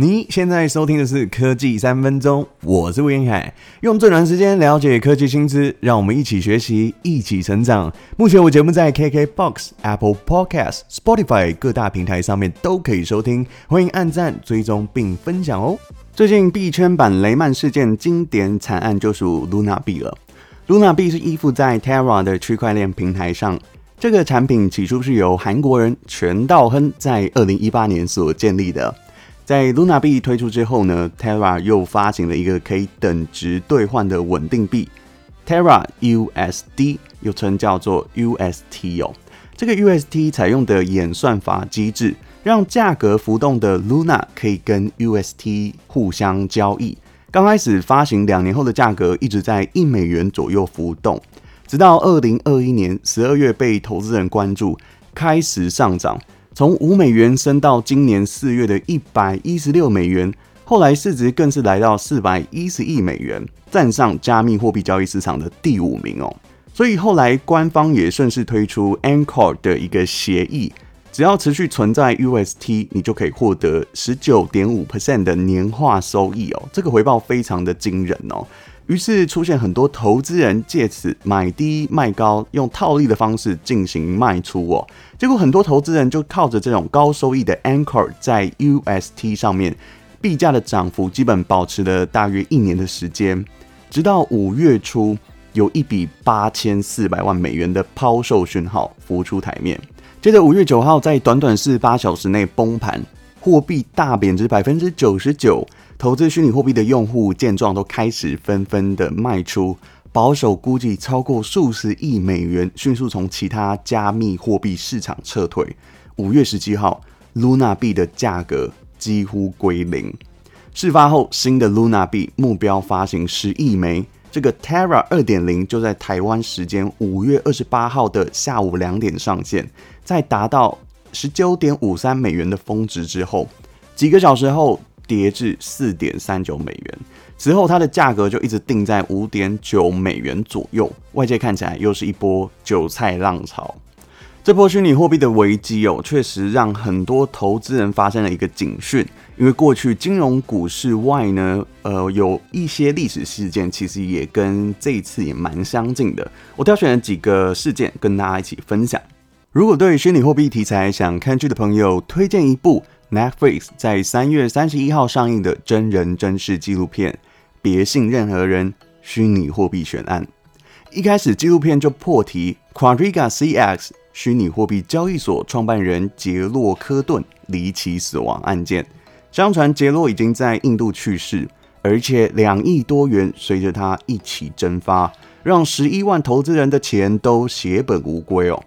你现在收听的是科技三分钟，我是吴彦凯，用最短时间了解科技新知，让我们一起学习，一起成长。目前我节目在 KKBOX、Apple Podcast、Spotify 各大平台上面都可以收听，欢迎按赞、追踪并分享哦。最近币圈版雷曼事件经典惨案就属 Luna 币了。Luna 币是依附在 Terra 的区块链平台上，这个产品起初是由韩国人全道亨在二零一八年所建立的。在 Luna 币推出之后呢，Terra 又发行了一个可以等值兑换的稳定币 Terra USD，又称叫做 UST 哦。这个 UST 采用的演算法机制，让价格浮动的 Luna 可以跟 UST 互相交易。刚开始发行两年后的价格一直在一美元左右浮动，直到二零二一年十二月被投资人关注，开始上涨。从五美元升到今年四月的一百一十六美元，后来市值更是来到四百一十亿美元，站上加密货币交易市场的第五名哦。所以后来官方也顺势推出 Anchor 的一个协议，只要持续存在 UST，你就可以获得十九点五 percent 的年化收益哦，这个回报非常的惊人哦。于是出现很多投资人借此买低卖高，用套利的方式进行卖出哦。结果很多投资人就靠着这种高收益的 Anchor 在 UST 上面币价的涨幅基本保持了大约一年的时间，直到五月初有一笔八千四百万美元的抛售讯号浮出台面。接着五月九号在短短四十八小时内崩盘，货币大贬值百分之九十九。投资虚拟货币的用户见状，都开始纷纷的卖出，保守估计超过数十亿美元迅速从其他加密货币市场撤退。五月十七号，Luna 币的价格几乎归零。事发后，新的 Luna 币目标发行十亿枚，这个 Terra 二点零就在台湾时间五月二十八号的下午两点上线，在达到十九点五三美元的峰值之后，几个小时后。跌至四点三九美元，之后它的价格就一直定在五点九美元左右。外界看起来又是一波韭菜浪潮。这波虚拟货币的危机哦，确实让很多投资人发生了一个警讯。因为过去金融股市外呢，呃，有一些历史事件，其实也跟这一次也蛮相近的。我挑选了几个事件跟大家一起分享。如果对虚拟货币题材想看剧的朋友，推荐一部。Netflix 在三月三十一号上映的真人真事纪录片《别信任何人：虚拟货币悬案》。一开始，纪录片就破题，Quariga CX 虚拟货币交易所创办人杰洛·科顿离奇死亡案件。相传杰洛已经在印度去世，而且两亿多元随着他一起蒸发，让十一万投资人的钱都血本无归哦。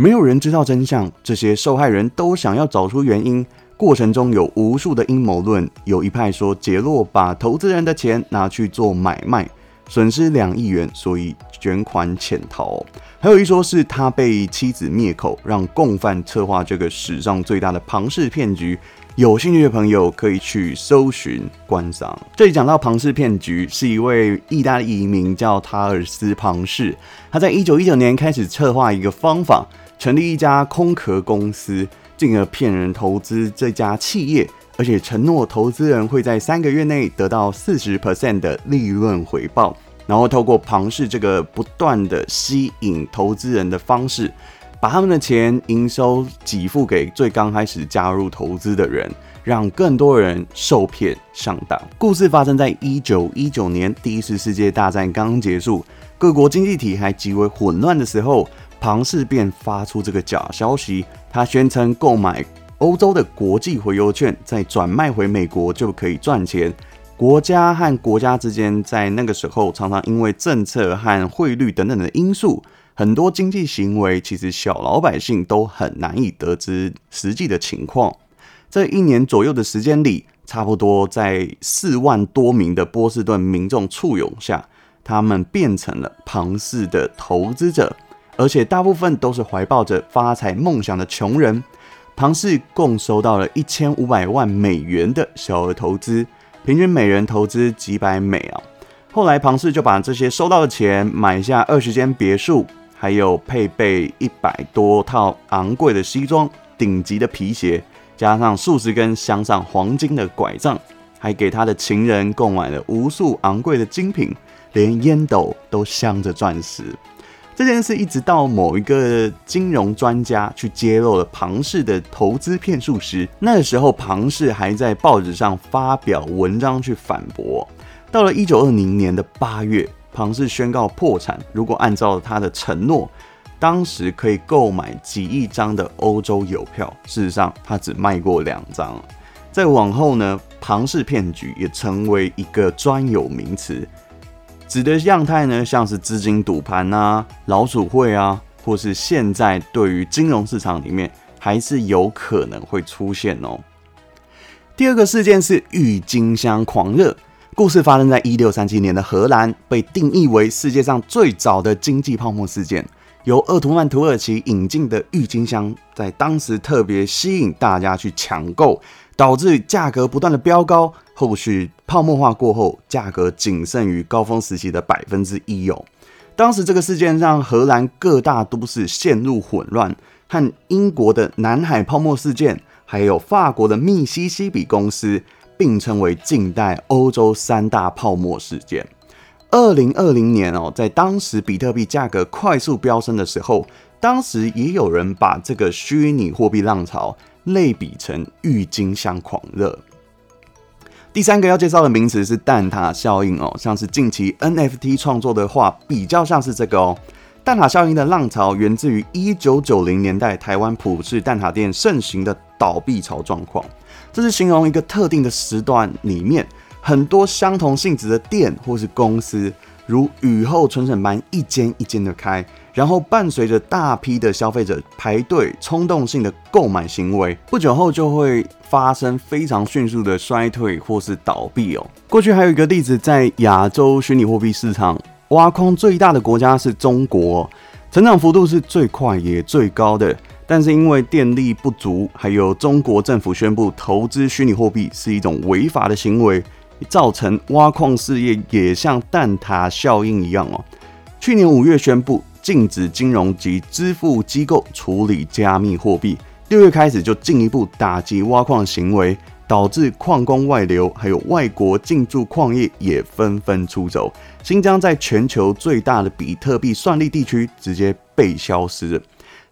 没有人知道真相，这些受害人都想要找出原因。过程中有无数的阴谋论，有一派说杰洛把投资人的钱拿去做买卖，损失两亿元，所以卷款潜逃；还有一说是他被妻子灭口，让共犯策划这个史上最大的庞氏骗局。有兴趣的朋友可以去搜寻观赏。这里讲到庞氏骗局，是一位意大利移民叫塔尔斯庞氏，他在一九一九年开始策划一个方法，成立一家空壳公司。进而骗人投资这家企业，而且承诺投资人会在三个月内得到四十 percent 的利润回报，然后透过庞氏这个不断的吸引投资人的方式，把他们的钱营收给付给最刚开始加入投资的人，让更多人受骗上当。故事发生在一九一九年，第一次世界大战刚结束，各国经济体还极为混乱的时候。庞氏便发出这个假消息，他宣称购买欧洲的国际回邮券，再转卖回美国就可以赚钱。国家和国家之间在那个时候常常因为政策和汇率等等的因素，很多经济行为其实小老百姓都很难以得知实际的情况。这一年左右的时间里，差不多在四万多名的波士顿民众簇拥下，他们变成了庞氏的投资者。而且大部分都是怀抱着发财梦想的穷人。庞氏共收到了一千五百万美元的小额投资，平均每人投资几百美啊。后来庞氏就把这些收到的钱买下二十间别墅，还有配备一百多套昂贵的西装、顶级的皮鞋，加上数十根镶上黄金的拐杖，还给他的情人购买了无数昂贵的精品，连烟斗都镶着钻石。这件事一直到某一个金融专家去揭露了庞氏的投资骗术时，那时候庞氏还在报纸上发表文章去反驳。到了一九二零年的八月，庞氏宣告破产。如果按照他的承诺，当时可以购买几亿张的欧洲邮票，事实上他只卖过两张。再往后呢，庞氏骗局也成为一个专有名词。指的样态呢，像是资金赌盘啊、老鼠会啊，或是现在对于金融市场里面还是有可能会出现哦。第二个事件是郁金香狂热，故事发生在一六三七年的荷兰，被定义为世界上最早的经济泡沫事件。由鄂图曼土耳其引进的郁金香，在当时特别吸引大家去抢购，导致价格不断的飙高。后续泡沫化过后，价格仅剩于高峰时期的百分之一哦。当时这个事件让荷兰各大都市陷入混乱，和英国的南海泡沫事件，还有法国的密西西比公司并称为近代欧洲三大泡沫事件。二零二零年哦，在当时比特币价格快速飙升的时候，当时也有人把这个虚拟货币浪潮类比成郁金香狂热。第三个要介绍的名词是蛋塔效应哦，像是近期 NFT 创作的话，比较像是这个哦。蛋塔效应的浪潮源自于一九九零年代台湾普氏蛋塔店盛行的倒闭潮状况，这是形容一个特定的时段里面很多相同性质的店或是公司，如雨后春笋般一间一间的开。然后伴随着大批的消费者排队冲动性的购买行为，不久后就会发生非常迅速的衰退或是倒闭哦。过去还有一个例子，在亚洲虚拟货币市场挖矿最大的国家是中国，成长幅度是最快也最高的。但是因为电力不足，还有中国政府宣布投资虚拟货币是一种违法的行为，造成挖矿事业也像蛋塔效应一样哦。去年五月宣布。禁止金融及支付机构处理加密货币。六月开始就进一步打击挖矿行为，导致矿工外流，还有外国进驻矿业也纷纷出走。新疆在全球最大的比特币算力地区直接被消失。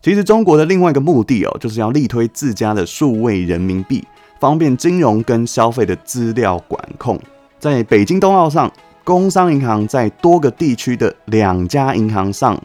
其实中国的另外一个目的哦，就是要力推自家的数位人民币，方便金融跟消费的资料管控。在北京冬奥上，工商银行在多个地区的两家银行上。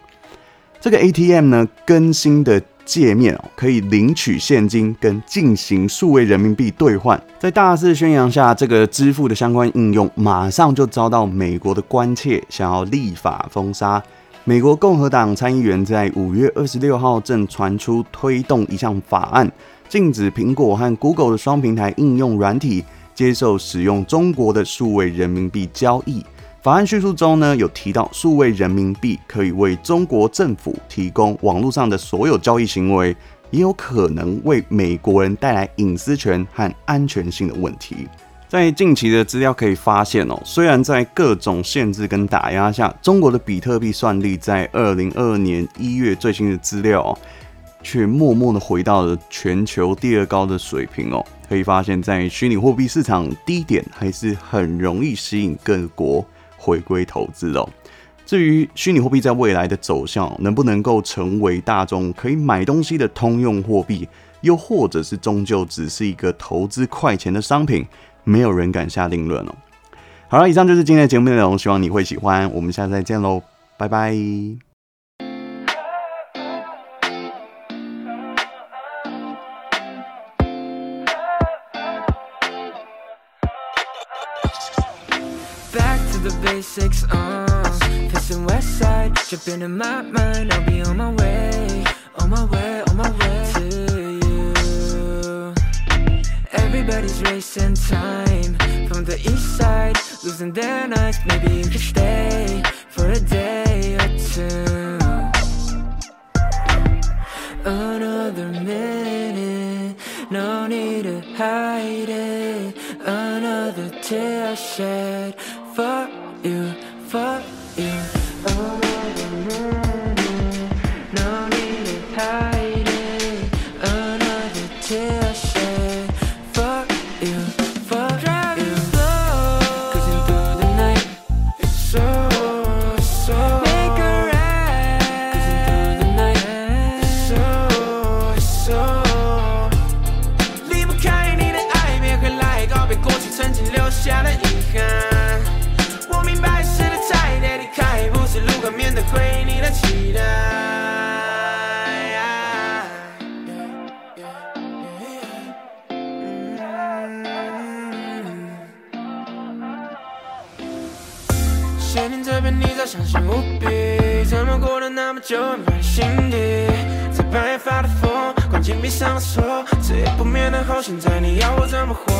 这个 ATM 呢，更新的界面哦，可以领取现金跟进行数位人民币兑换。在大肆宣扬下，这个支付的相关应用马上就遭到美国的关切，想要立法封杀。美国共和党参议员在五月二十六号正传出推动一项法案，禁止苹果和 Google 的双平台应用软体接受使用中国的数位人民币交易。法案叙述中呢，有提到数位人民币可以为中国政府提供网络上的所有交易行为，也有可能为美国人带来隐私权和安全性的问题。在近期的资料可以发现哦，虽然在各种限制跟打压下，中国的比特币算力在二零二二年一月最新的资料，却默默的回到了全球第二高的水平哦。可以发现，在虚拟货币市场低点，还是很容易吸引各国。回归投资哦。至于虚拟货币在未来的走向，能不能够成为大众可以买东西的通用货币，又或者是终究只是一个投资快钱的商品，没有人敢下定论哦。好了，以上就是今天的节目内容，希望你会喜欢，我们下次再见喽，拜拜。Six, uh, pissing west side, jumping my mind. I'll be on my way, on my way, on my way. Everybody's racing time From the east side, losing their nights Maybe you could stay for a day or two Another minute, no need to hide it Another tear shed Fuck you, fuck. 边你早相信无比，怎么过了那么久还埋心底？在半夜发的疯，关紧闭上了锁，这也不眠的好。现在你要我怎么活？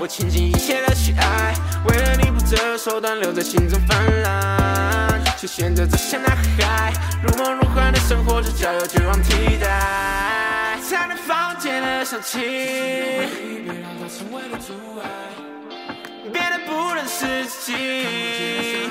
我倾尽一切的去爱，为了你不择手段，留在心中泛滥，却选择走向那海，如梦如幻的生活，只叫有绝望替代，才能放弃的想起，别让它成为了阻碍。不认识自己。